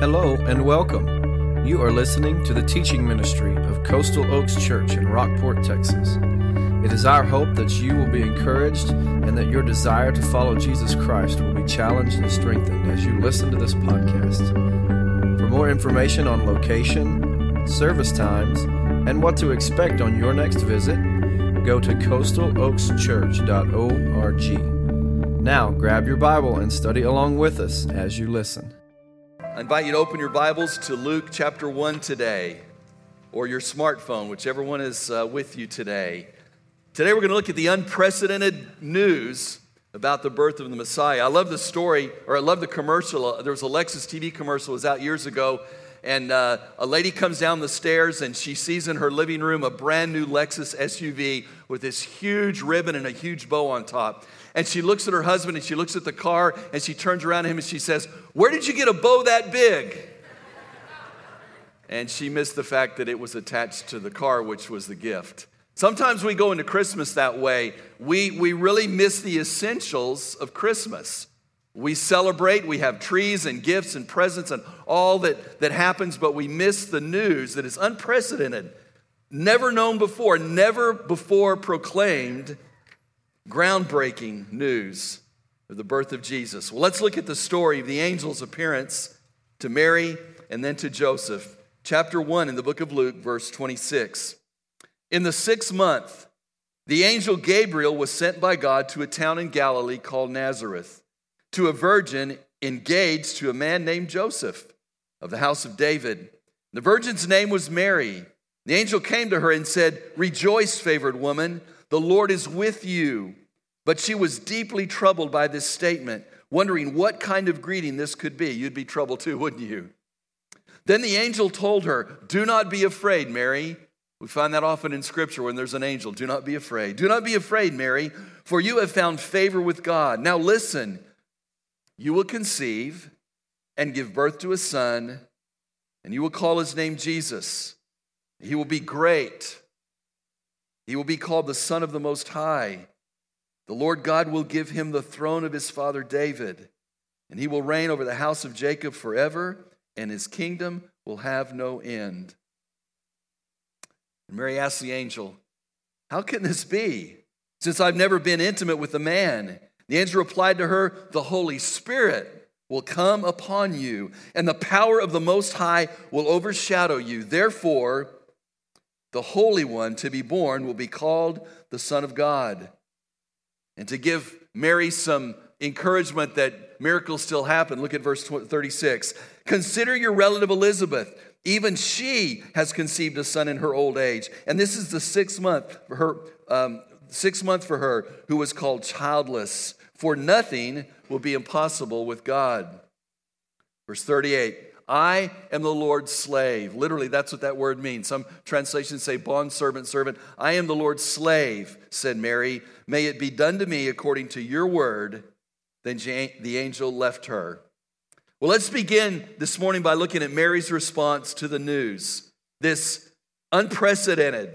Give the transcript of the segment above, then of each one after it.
Hello and welcome. You are listening to the teaching ministry of Coastal Oaks Church in Rockport, Texas. It is our hope that you will be encouraged and that your desire to follow Jesus Christ will be challenged and strengthened as you listen to this podcast. For more information on location, service times, and what to expect on your next visit, go to coastaloakschurch.org. Now, grab your Bible and study along with us as you listen. I invite you to open your Bibles to Luke chapter 1 today, or your smartphone, whichever one is uh, with you today. Today we're going to look at the unprecedented news about the birth of the Messiah. I love the story, or I love the commercial. There was a Lexus TV commercial, was out years ago, and uh, a lady comes down the stairs and she sees in her living room a brand new Lexus SUV with this huge ribbon and a huge bow on top. And she looks at her husband and she looks at the car and she turns around to him and she says, Where did you get a bow that big? And she missed the fact that it was attached to the car, which was the gift. Sometimes we go into Christmas that way. We, we really miss the essentials of Christmas. We celebrate, we have trees and gifts and presents and all that, that happens, but we miss the news that is unprecedented, never known before, never before proclaimed, groundbreaking news of the birth of Jesus. Well, let's look at the story of the angel's appearance to Mary and then to Joseph. Chapter 1 in the book of Luke, verse 26. In the sixth month, the angel Gabriel was sent by God to a town in Galilee called Nazareth to a virgin engaged to a man named Joseph of the house of David. The virgin's name was Mary. The angel came to her and said, Rejoice, favored woman, the Lord is with you. But she was deeply troubled by this statement, wondering what kind of greeting this could be. You'd be troubled too, wouldn't you? Then the angel told her, Do not be afraid, Mary. We find that often in scripture when there's an angel. Do not be afraid. Do not be afraid, Mary, for you have found favor with God. Now listen. You will conceive and give birth to a son, and you will call his name Jesus. He will be great. He will be called the Son of the Most High. The Lord God will give him the throne of his father David, and he will reign over the house of Jacob forever, and his kingdom will have no end. And Mary asked the angel, How can this be, since I've never been intimate with a man? The angel replied to her, The Holy Spirit will come upon you, and the power of the Most High will overshadow you. Therefore, the Holy One to be born will be called the Son of God. And to give Mary some encouragement that miracles still happen, look at verse 36. Consider your relative Elizabeth. Even she has conceived a son in her old age. And this is the sixth month for her, um, sixth month for her who was called childless for nothing will be impossible with God. Verse 38 I am the Lord's slave. Literally, that's what that word means. Some translations say bond servant, servant. I am the Lord's slave, said Mary. May it be done to me according to your word. Then the angel left her. Well, let's begin this morning by looking at Mary's response to the news. This unprecedented,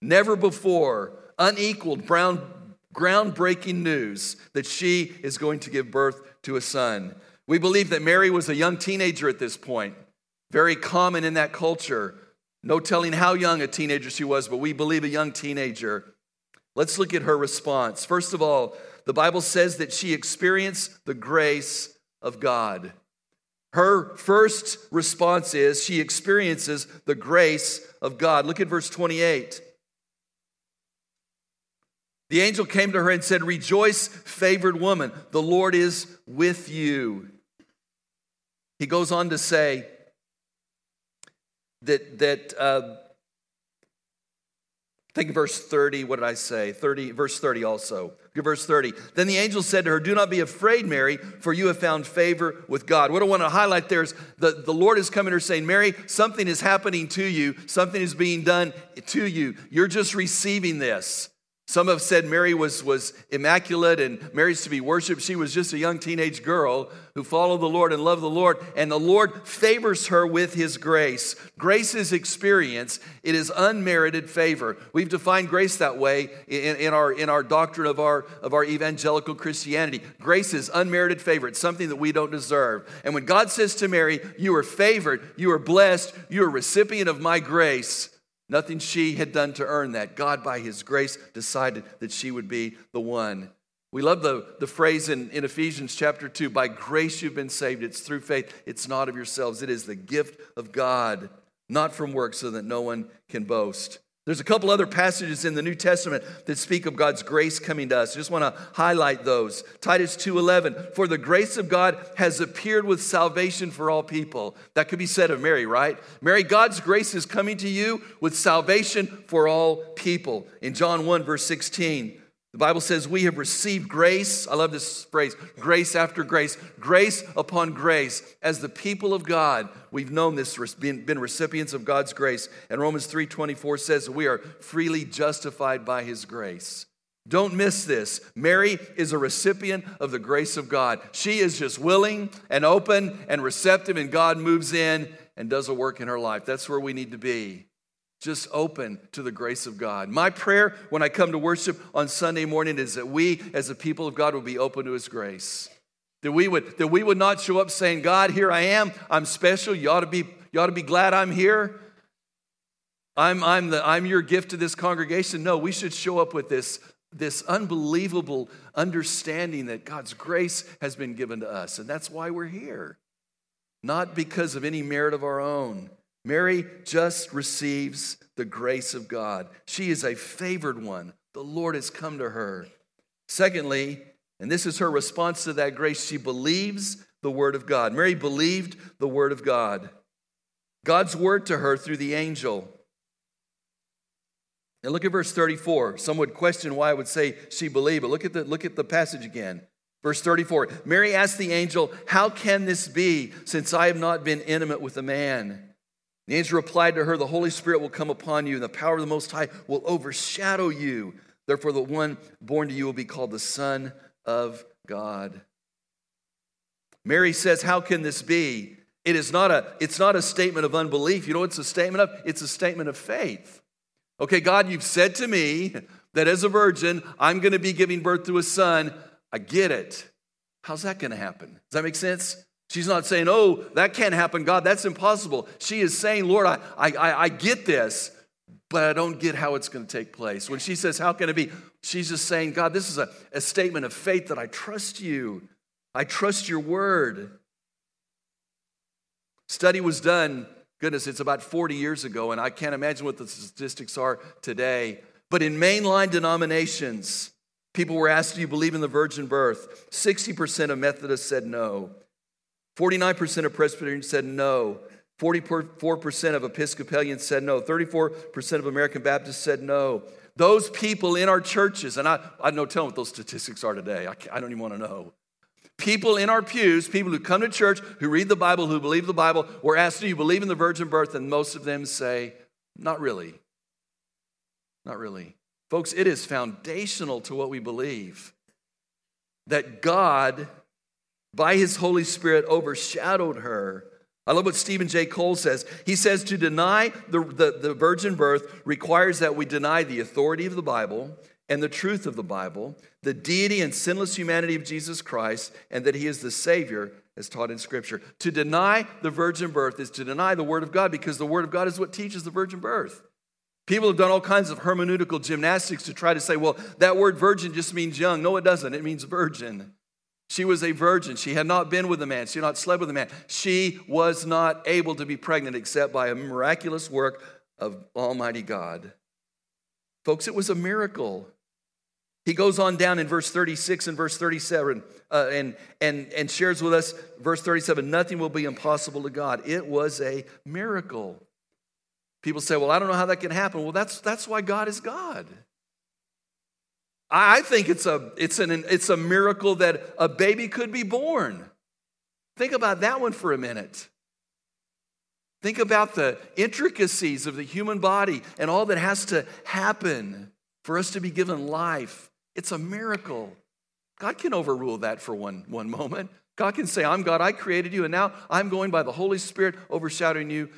never before, unequaled, brown groundbreaking news that she is going to give birth to a son. We believe that Mary was a young teenager at this point, very common in that culture. No telling how young a teenager she was, but we believe a young teenager. Let's look at her response. First of all, the Bible says that she experienced the grace of God. Her first response is she experiences the grace of God. Look at verse 28. The angel came to her and said, Rejoice, favored woman, the Lord is with you. He goes on to say that, that uh, think verse 30. What did I say? 30, verse 30 also. Verse 30. Then the angel said to her, Do not be afraid, Mary, for you have found favor with God. What I want to highlight there is the, the Lord is coming to her saying, Mary, something is happening to you, something is being done to you. You're just receiving this. Some have said Mary was, was immaculate and Mary's to be worshiped. She was just a young teenage girl who followed the Lord and loved the Lord, and the Lord favors her with his grace. Grace is experience, it is unmerited favor. We've defined grace that way in, in, our, in our doctrine of our, of our evangelical Christianity. Grace is unmerited favor, it's something that we don't deserve. And when God says to Mary, You are favored, you are blessed, you are a recipient of my grace, Nothing she had done to earn that. God, by His grace, decided that she would be the one. We love the, the phrase in, in Ephesians chapter 2 by grace you've been saved. It's through faith, it's not of yourselves. It is the gift of God, not from works, so that no one can boast. There's a couple other passages in the New Testament that speak of God's grace coming to us. I just want to highlight those. Titus 2:11, "For the grace of God has appeared with salvation for all people." That could be said of Mary, right? Mary, God's grace is coming to you with salvation for all people. In John 1 verse 16, the Bible says we have received grace. I love this phrase grace after grace, grace upon grace. As the people of God, we've known this, been, been recipients of God's grace. And Romans 3.24 says we are freely justified by his grace. Don't miss this. Mary is a recipient of the grace of God. She is just willing and open and receptive, and God moves in and does a work in her life. That's where we need to be just open to the grace of God. My prayer when I come to worship on Sunday morning is that we, as a people of God, will be open to His grace. That we would, that we would not show up saying, God, here I am, I'm special, you ought to be, you ought to be glad I'm here. I'm, I'm, the, I'm your gift to this congregation. No, we should show up with this, this unbelievable understanding that God's grace has been given to us. And that's why we're here, not because of any merit of our own. Mary just receives the grace of God. She is a favored one. The Lord has come to her. Secondly, and this is her response to that grace, she believes the word of God. Mary believed the word of God. God's word to her through the angel. And look at verse 34. Some would question why I would say she believed, but look at the, look at the passage again. Verse 34 Mary asked the angel, How can this be, since I have not been intimate with a man? The angel replied to her, The Holy Spirit will come upon you, and the power of the Most High will overshadow you. Therefore, the one born to you will be called the Son of God. Mary says, How can this be? It is not a, it's not a statement of unbelief. You know it's a statement of? It's a statement of faith. Okay, God, you've said to me that as a virgin, I'm going to be giving birth to a son. I get it. How's that going to happen? Does that make sense? She's not saying, oh, that can't happen, God, that's impossible. She is saying, Lord, I, I, I get this, but I don't get how it's going to take place. When she says, how can it be? She's just saying, God, this is a, a statement of faith that I trust you. I trust your word. Study was done, goodness, it's about 40 years ago, and I can't imagine what the statistics are today. But in mainline denominations, people were asked, Do you believe in the virgin birth? 60% of Methodists said no. 49% of Presbyterians said no. 44% of Episcopalians said no. 34% of American Baptists said no. Those people in our churches, and I, I know tell what those statistics are today. I, I don't even want to know. People in our pews, people who come to church, who read the Bible, who believe the Bible, were asked, Do you believe in the virgin birth? And most of them say, Not really. Not really. Folks, it is foundational to what we believe that God by his Holy Spirit overshadowed her. I love what Steven J. Cole says. He says to deny the, the, the, virgin birth requires that we deny the authority of the Bible and the truth of the Bible, the deity and sinless humanity of Jesus Christ, and that he is the Savior as taught in Scripture. To deny the virgin birth is to deny the Word of God because the Word of God is what teaches the virgin birth. People have done all kinds of hermeneutical gymnastics to try to say, well, that word virgin just means young. No, it doesn't. It means virgin. She was a virgin. She had not been with a man. She had not slept with a man. She was not able to be pregnant except by a miraculous work of Almighty God. Folks, it was a miracle. He goes on down in verse 36 and verse 37 uh, and, and, and shares with us, verse 37 nothing will be impossible to God. It was a miracle. People say, well, I don't know how that can happen. Well, that's, that's why God is God. I think it's a, it's, an, it's a miracle that a baby could be born. Think about that one for a minute. Think about the intricacies of the human body and all that has to happen for us to be given life. It's a miracle. God can overrule that for one, one moment. God can say, I'm God, I created you, and now I'm going by the Holy Spirit overshadowing you.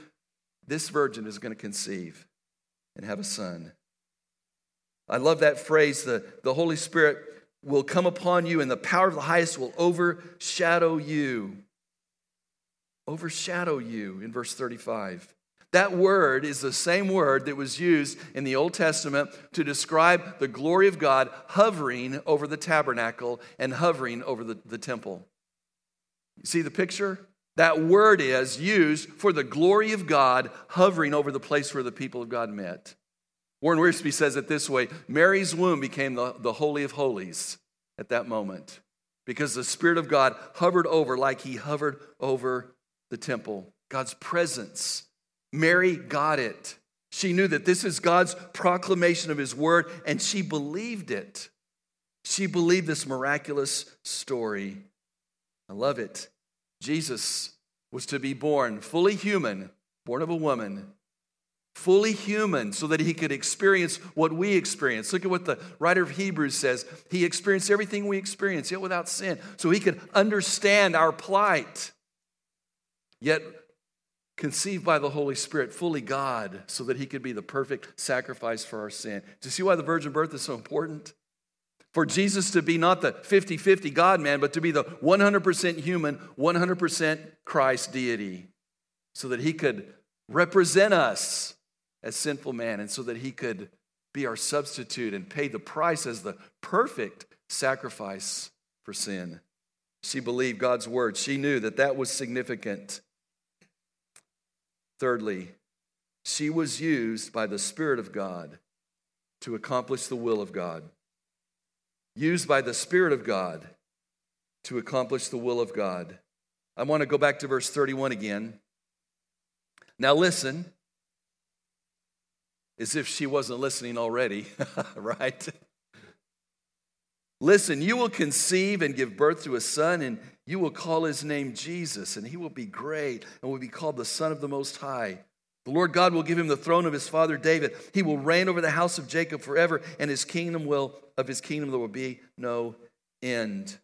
This virgin is going to conceive and have a son. I love that phrase the, the Holy Spirit will come upon you, and the power of the highest will overshadow you. Overshadow you in verse 35. That word is the same word that was used in the Old Testament to describe the glory of God hovering over the tabernacle and hovering over the, the temple. You see the picture? That word is used for the glory of God hovering over the place where the people of God met. Warren Wiersbe says it this way Mary's womb became the, the Holy of Holies at that moment because the Spirit of God hovered over like he hovered over the temple. God's presence Mary got it. She knew that this is God's proclamation of his word, and she believed it. She believed this miraculous story. I love it. Jesus was to be born fully human, born of a woman, fully human, so that he could experience what we experience. Look at what the writer of Hebrews says. He experienced everything we experience, yet without sin, so he could understand our plight. Yet conceived by the Holy Spirit, fully God, so that he could be the perfect sacrifice for our sin. Do you see why the virgin birth is so important? For Jesus to be not the 50 50 God man, but to be the 100% human, 100% Christ deity, so that he could represent us as sinful man, and so that he could be our substitute and pay the price as the perfect sacrifice for sin. She believed God's word. She knew that that was significant. Thirdly, she was used by the Spirit of God to accomplish the will of God. Used by the Spirit of God to accomplish the will of God. I want to go back to verse 31 again. Now, listen, as if she wasn't listening already, right? Listen, you will conceive and give birth to a son, and you will call his name Jesus, and he will be great and will be called the Son of the Most High. The Lord God will give him the throne of his father David. He will reign over the house of Jacob forever, and his kingdom will of his kingdom there will be no end.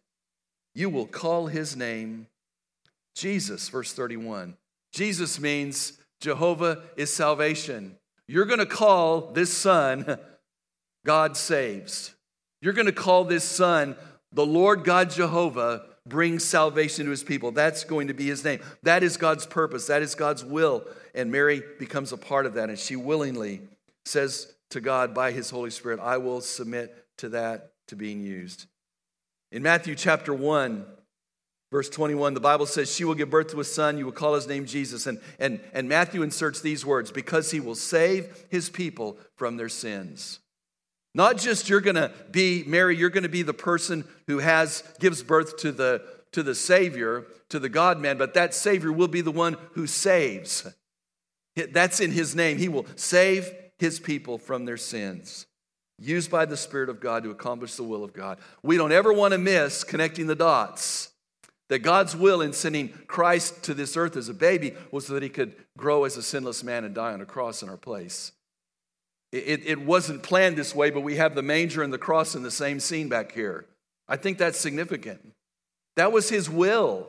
You will call his name Jesus, verse 31. Jesus means Jehovah is salvation. You're going to call this son God saves. You're going to call this son the Lord God Jehovah brings salvation to his people. That's going to be his name. That is God's purpose. That is God's will. And Mary becomes a part of that. And she willingly says to God by his Holy Spirit, I will submit to that to being used. In Matthew chapter 1, verse 21, the Bible says, She will give birth to a son. You will call his name Jesus. And, and, and Matthew inserts these words because he will save his people from their sins. Not just you're to be Mary, you're to be the person who has gives birth to the to the savior, to the God man, but that savior will be the one who saves. That's in his name. He will save his people from their sins. Used by the Spirit of God to accomplish the will of God. We don't ever want to miss connecting the dots. That God's will in sending Christ to this earth as a baby was so that he could grow as a sinless man and die on a cross in our place. It, it wasn't planned this way, but we have the manger and the cross in the same scene back here. I think that's significant. That was his will.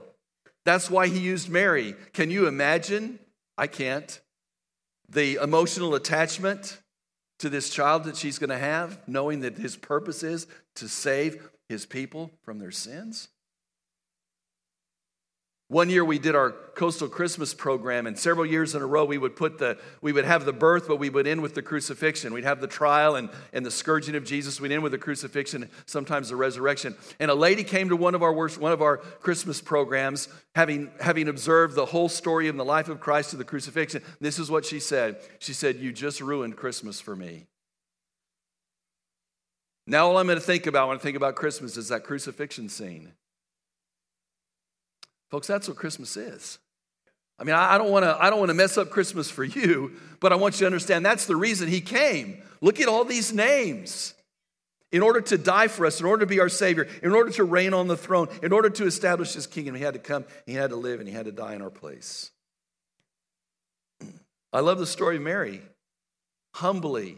That's why he used Mary. Can you imagine? I can't. The emotional attachment to this child that she's going to have, knowing that his purpose is to save his people from their sins. One year we did our coastal Christmas program, and several years in a row we would put the we would have the birth, but we would end with the crucifixion. We'd have the trial and, and the scourging of Jesus. We'd end with the crucifixion, sometimes the resurrection. And a lady came to one of our worst, one of our Christmas programs, having having observed the whole story of the life of Christ to the crucifixion. This is what she said. She said, "You just ruined Christmas for me." Now all I'm going to think about when I think about Christmas is that crucifixion scene. Folks, that's what Christmas is. I mean, I don't want to I don't want to mess up Christmas for you, but I want you to understand that's the reason he came. Look at all these names. In order to die for us, in order to be our Savior, in order to reign on the throne, in order to establish His kingdom, He had to come, He had to live, and He had to die in our place. I love the story of Mary. Humbly,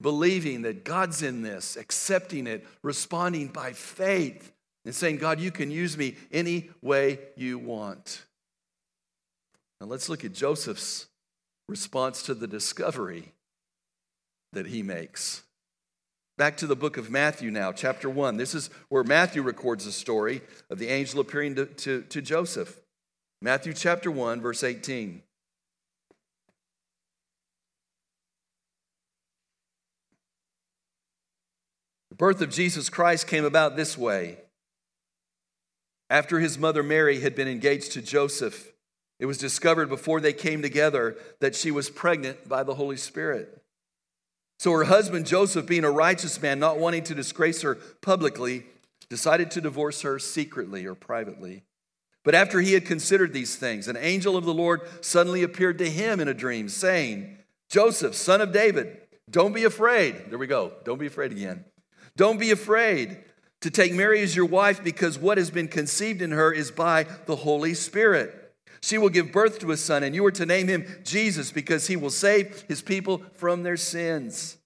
believing that God's in this, accepting it, responding by faith, and saying, God, you can use me any way you want. Now let's look at Joseph's response to the discovery that he makes. Back to the book of Matthew now, chapter 1. This is where Matthew records the story of the angel appearing to, to, to Joseph. Matthew chapter 1, verse 18. The birth of Jesus Christ came about this way. After his mother Mary had been engaged to Joseph, it was discovered before they came together that she was pregnant by the Holy Spirit. So her husband Joseph, being a righteous man, not wanting to disgrace her publicly, decided to divorce her secretly or privately. But after he had considered these things, an angel of the Lord suddenly appeared to him in a dream, saying, Joseph, son of David, don't be afraid. There we go. Don't be afraid again. Don't be afraid to take Mary as your wife because what has been conceived in her is by the Holy Spirit. She will give birth to a son, and you are to name him Jesus because he will save his people from their sins.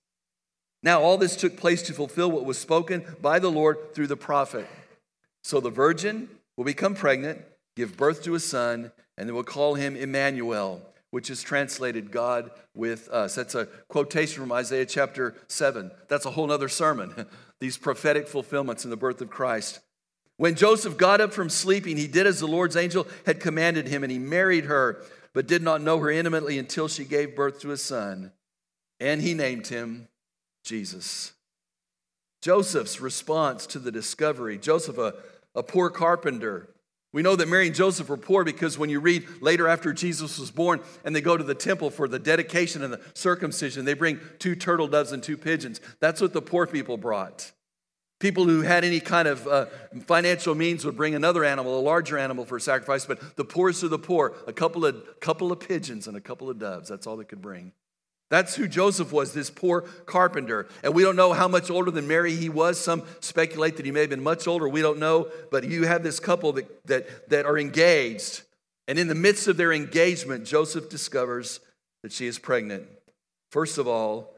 Now, all this took place to fulfill what was spoken by the Lord through the prophet. So the virgin will become pregnant, give birth to a son, and they will call him Emmanuel, which is translated God with us. That's a quotation from Isaiah chapter 7. That's a whole other sermon. These prophetic fulfillments in the birth of Christ. When Joseph got up from sleeping, he did as the Lord's angel had commanded him, and he married her, but did not know her intimately until she gave birth to a son. And he named him Jesus. Joseph's response to the discovery Joseph, a a poor carpenter. We know that Mary and Joseph were poor because when you read later after Jesus was born and they go to the temple for the dedication and the circumcision, they bring two turtle doves and two pigeons. That's what the poor people brought. People who had any kind of uh, financial means would bring another animal, a larger animal for sacrifice, but the poorest of the poor, a couple of, couple of pigeons and a couple of doves. That's all they could bring. That's who Joseph was, this poor carpenter. And we don't know how much older than Mary he was. Some speculate that he may have been much older. We don't know. But you have this couple that, that, that are engaged. And in the midst of their engagement, Joseph discovers that she is pregnant. First of all,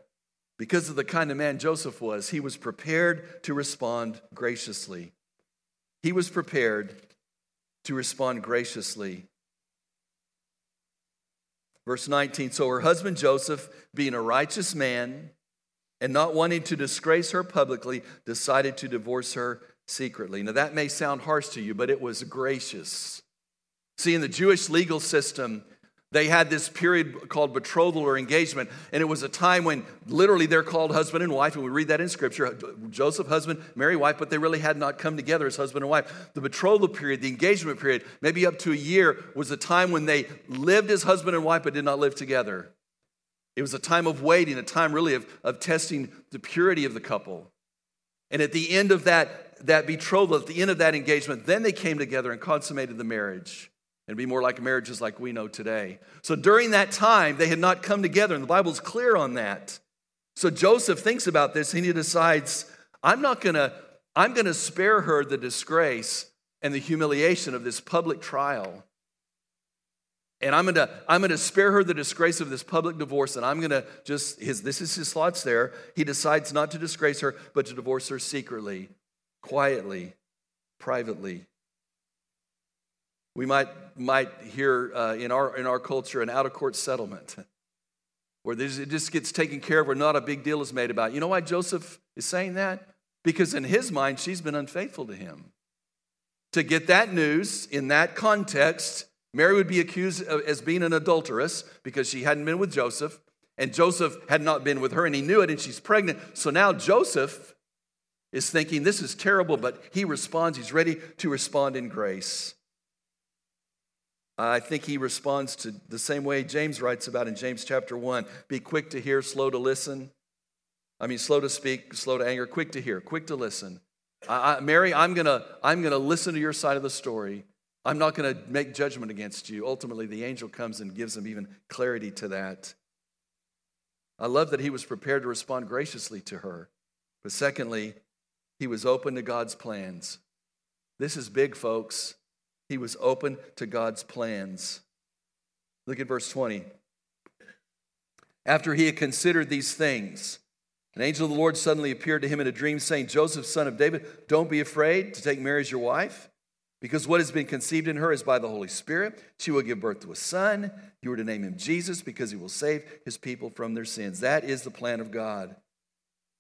because of the kind of man Joseph was, he was prepared to respond graciously. He was prepared to respond graciously. Verse 19 So her husband Joseph, being a righteous man and not wanting to disgrace her publicly, decided to divorce her secretly. Now, that may sound harsh to you, but it was gracious. See, in the Jewish legal system, they had this period called betrothal or engagement, and it was a time when literally they're called husband and wife, and we read that in Scripture Joseph, husband, Mary, wife, but they really had not come together as husband and wife. The betrothal period, the engagement period, maybe up to a year, was a time when they lived as husband and wife but did not live together. It was a time of waiting, a time really of, of testing the purity of the couple. And at the end of that, that betrothal, at the end of that engagement, then they came together and consummated the marriage and be more like marriages like we know today. So during that time, they had not come together, and the Bible's clear on that. So Joseph thinks about this and he decides, I'm not gonna, I'm gonna spare her the disgrace and the humiliation of this public trial. And I'm gonna, I'm gonna spare her the disgrace of this public divorce, and I'm gonna just, his, this is his thoughts there. He decides not to disgrace her, but to divorce her secretly, quietly, privately. We might, might hear uh, in, our, in our culture an out of court settlement where it just gets taken care of where not a big deal is made about. You know why Joseph is saying that? Because in his mind, she's been unfaithful to him. To get that news in that context, Mary would be accused as being an adulteress because she hadn't been with Joseph, and Joseph had not been with her, and he knew it, and she's pregnant. So now Joseph is thinking, This is terrible, but he responds. He's ready to respond in grace. I think he responds to the same way James writes about in James chapter 1 be quick to hear, slow to listen. I mean, slow to speak, slow to anger, quick to hear, quick to listen. I, I, Mary, I'm going to I'm going to listen to your side of the story. I'm not going to make judgment against you. Ultimately, the angel comes and gives him even clarity to that. I love that he was prepared to respond graciously to her. But secondly, he was open to God's plans. This is big, folks. He was open to God's plans. Look at verse 20. After he had considered these things, An angel of the Lord suddenly appeared to him in a dream, saying, Joseph, son of David, don't be afraid to take Mary as your wife, because what has been conceived in her is by the Holy Spirit. She will give birth to a son. You are to name him Jesus, because he will save his people from their sins. That is the plan of God.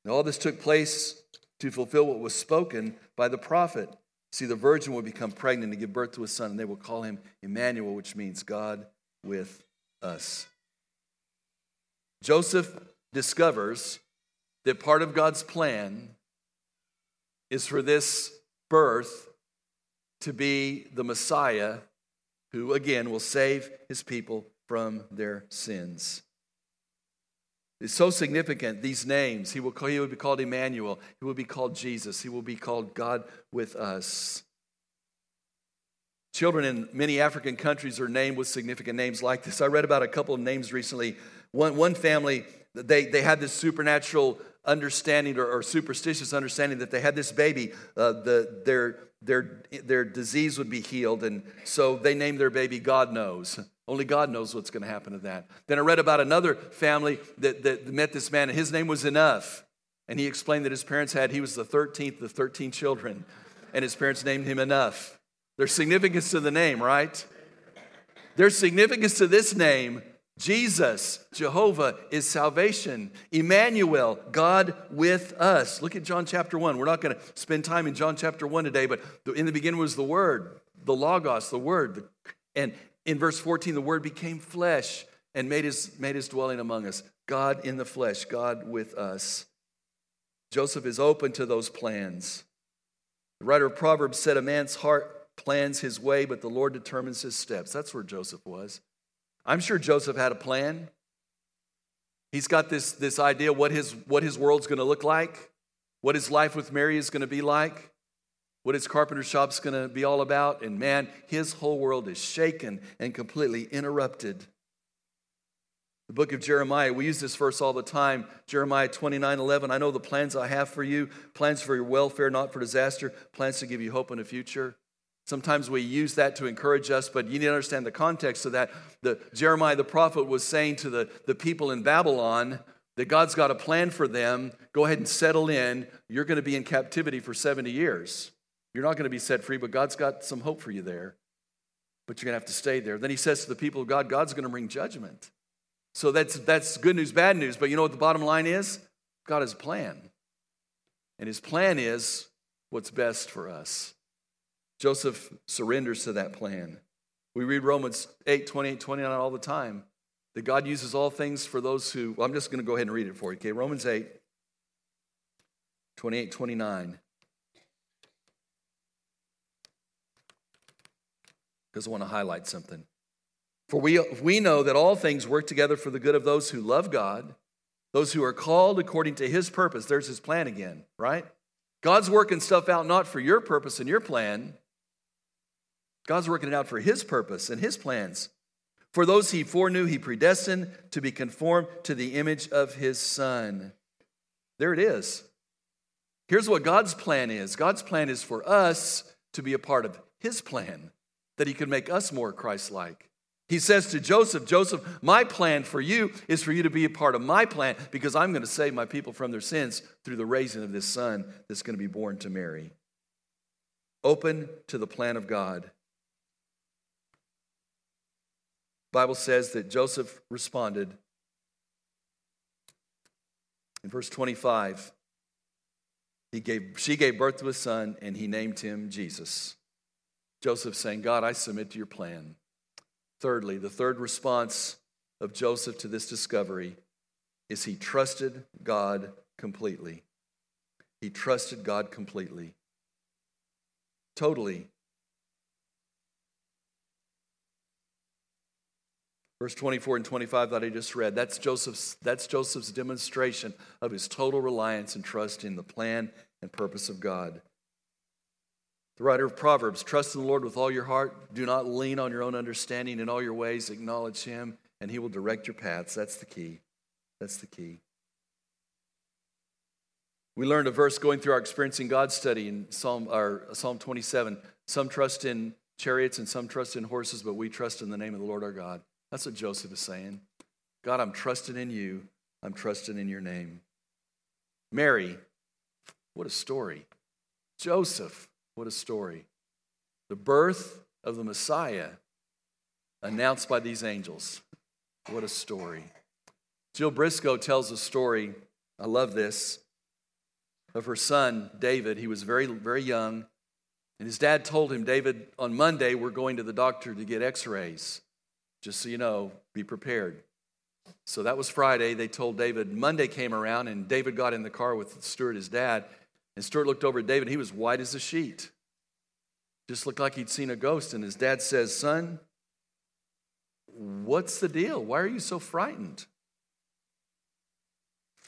All this took place to fulfill what was spoken by the prophet. See, the virgin will become pregnant and give birth to a son, and they will call him Emmanuel, which means God with us. Joseph discovers that part of God's plan is for this birth to be the Messiah who, again, will save his people from their sins. It's so significant, these names. He will, call, he will be called Emmanuel. He will be called Jesus. He will be called God with us. Children in many African countries are named with significant names like this. I read about a couple of names recently. One, one family, they, they had this supernatural understanding or, or, superstitious understanding that they had this baby, uh, the, their, their, their disease would be healed. And so they named their baby God Knows. Only God knows what's going to happen to that. Then I read about another family that, that met this man, and his name was Enough. And he explained that his parents had, he was the 13th of 13 children, and his parents named him Enough. There's significance to the name, right? There's significance to this name Jesus, Jehovah, is salvation. Emmanuel, God with us. Look at John chapter 1. We're not going to spend time in John chapter 1 today, but in the beginning was the Word, the Logos, the Word. And in verse 14, the Word became flesh and made his, made his dwelling among us. God in the flesh, God with us. Joseph is open to those plans. The writer of Proverbs said, A man's heart plans his way, but the Lord determines his steps. That's where Joseph was. I'm sure Joseph had a plan. He's got this, this idea what his, what his world's going to look like, what his life with Mary is going to be like, what his carpenter shop's going to be all about. And man, his whole world is shaken and completely interrupted. The book of Jeremiah, we use this verse all the time. Jeremiah 29 11. I know the plans I have for you, plans for your welfare, not for disaster, plans to give you hope in the future. Sometimes we use that to encourage us, but you need to understand the context of that. The, Jeremiah the prophet was saying to the, the people in Babylon that God's got a plan for them. Go ahead and settle in. You're going to be in captivity for 70 years. You're not going to be set free, but God's got some hope for you there. But you're going to have to stay there. Then he says to the people of God, God's going to bring judgment. So that's, that's good news, bad news. But you know what the bottom line is? God has a plan. And his plan is what's best for us. Joseph surrenders to that plan. We read Romans 8, 28, 29 all the time. That God uses all things for those who, well, I'm just going to go ahead and read it for you. Okay, Romans 8, 28, 29. Because I want to highlight something. For we, we know that all things work together for the good of those who love God, those who are called according to his purpose. There's his plan again, right? God's working stuff out not for your purpose and your plan, God's working it out for His purpose and His plans. For those He foreknew, He predestined to be conformed to the image of His Son. There it is. Here's what God's plan is God's plan is for us to be a part of His plan, that He could make us more Christ like. He says to Joseph, Joseph, my plan for you is for you to be a part of my plan because I'm going to save my people from their sins through the raising of this son that's going to be born to Mary. Open to the plan of God. Bible says that Joseph responded in verse 25. He gave, she gave birth to a son and he named him Jesus. Joseph saying, God, I submit to your plan. Thirdly, the third response of Joseph to this discovery is he trusted God completely. He trusted God completely. Totally Verse 24 and 25 that I just read, that's Joseph's, that's Joseph's demonstration of his total reliance and trust in the plan and purpose of God. The writer of Proverbs, trust in the Lord with all your heart. Do not lean on your own understanding. In all your ways, acknowledge him, and he will direct your paths. That's the key. That's the key. We learned a verse going through our experiencing God study in Psalm, or uh, Psalm 27. Some trust in chariots and some trust in horses, but we trust in the name of the Lord our God. That's what Joseph is saying. God, I'm trusting in you. I'm trusting in your name. Mary, what a story. Joseph, what a story. The birth of the Messiah announced by these angels. What a story. Jill Briscoe tells a story, I love this, of her son, David. He was very, very young. And his dad told him, David, on Monday, we're going to the doctor to get x rays. Just so you know, be prepared. So that was Friday. They told David. Monday came around, and David got in the car with Stuart, his dad. And Stuart looked over at David. He was white as a sheet. Just looked like he'd seen a ghost. And his dad says, Son, what's the deal? Why are you so frightened?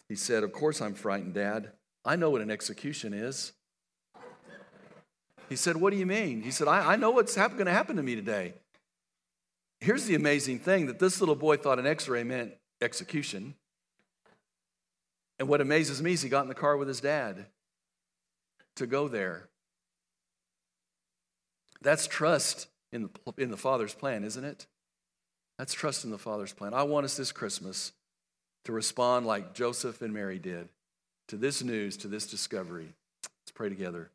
He said, Of course I'm frightened, Dad. I know what an execution is. He said, What do you mean? He said, I, I know what's going to happen to me today. Here's the amazing thing that this little boy thought an x ray meant execution. And what amazes me is he got in the car with his dad to go there. That's trust in the, in the Father's plan, isn't it? That's trust in the Father's plan. I want us this Christmas to respond like Joseph and Mary did to this news, to this discovery. Let's pray together.